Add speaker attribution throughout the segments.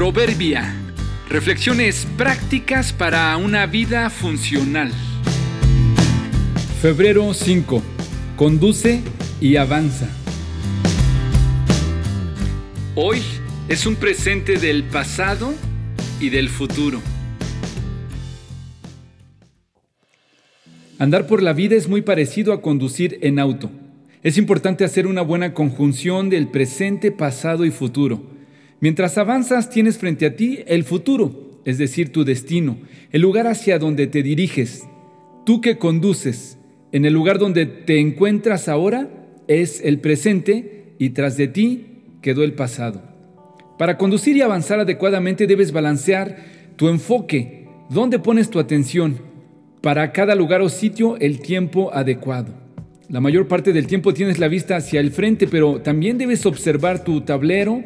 Speaker 1: Proverbia. Reflexiones prácticas para una vida funcional.
Speaker 2: Febrero 5. Conduce y avanza.
Speaker 1: Hoy es un presente del pasado y del futuro.
Speaker 2: Andar por la vida es muy parecido a conducir en auto. Es importante hacer una buena conjunción del presente, pasado y futuro. Mientras avanzas tienes frente a ti el futuro, es decir, tu destino, el lugar hacia donde te diriges. Tú que conduces, en el lugar donde te encuentras ahora, es el presente y tras de ti quedó el pasado. Para conducir y avanzar adecuadamente debes balancear tu enfoque, dónde pones tu atención, para cada lugar o sitio el tiempo adecuado. La mayor parte del tiempo tienes la vista hacia el frente, pero también debes observar tu tablero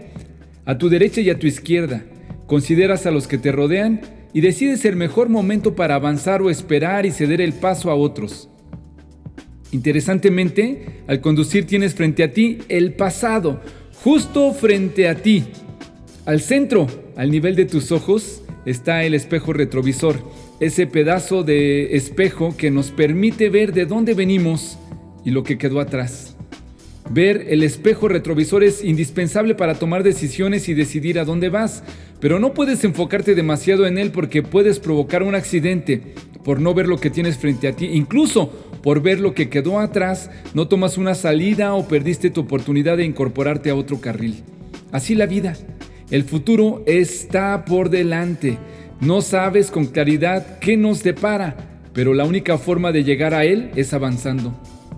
Speaker 2: a tu derecha y a tu izquierda. Consideras a los que te rodean y decides el mejor momento para avanzar o esperar y ceder el paso a otros. Interesantemente, al conducir tienes frente a ti el pasado, justo frente a ti. Al centro, al nivel de tus ojos, está el espejo retrovisor, ese pedazo de espejo que nos permite ver de dónde venimos y lo que quedó atrás. Ver el espejo retrovisor es indispensable para tomar decisiones y decidir a dónde vas, pero no puedes enfocarte demasiado en él porque puedes provocar un accidente por no ver lo que tienes frente a ti. Incluso por ver lo que quedó atrás, no tomas una salida o perdiste tu oportunidad de incorporarte a otro carril. Así la vida. El futuro está por delante. No sabes con claridad qué nos depara, pero la única forma de llegar a él es avanzando.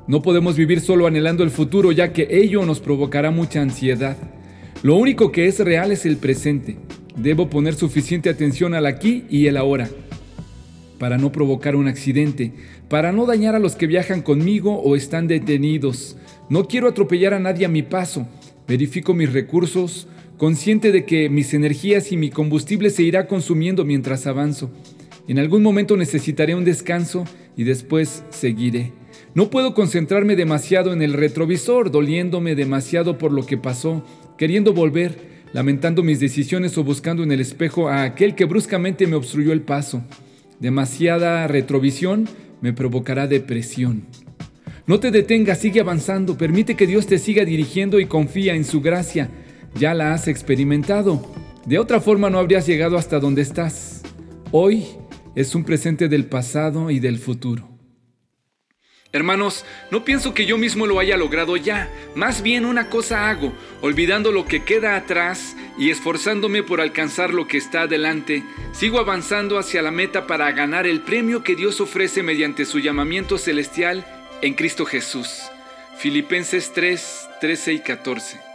Speaker 2: No podemos vivir solo anhelando el futuro, ya que ello nos provocará mucha ansiedad. Lo único que es real es el presente. Debo poner suficiente atención al aquí y el ahora, para no provocar un accidente, para no dañar a los que viajan conmigo o están detenidos. No quiero atropellar a nadie a mi paso. Verifico mis recursos, consciente de que mis energías y mi combustible se irá consumiendo mientras avanzo. En algún momento necesitaré un descanso y después seguiré. No puedo concentrarme demasiado en el retrovisor, doliéndome demasiado por lo que pasó, queriendo volver, lamentando mis decisiones o buscando en el espejo a aquel que bruscamente me obstruyó el paso. Demasiada retrovisión me provocará depresión. No te detengas, sigue avanzando, permite que Dios te siga dirigiendo y confía en su gracia. Ya la has experimentado. De otra forma no habrías llegado hasta donde estás. Hoy es un presente del pasado y del futuro.
Speaker 1: Hermanos, no pienso que yo mismo lo haya logrado ya, más bien una cosa hago, olvidando lo que queda atrás y esforzándome por alcanzar lo que está adelante, sigo avanzando hacia la meta para ganar el premio que Dios ofrece mediante su llamamiento celestial en Cristo Jesús. Filipenses 3, 13 y 14.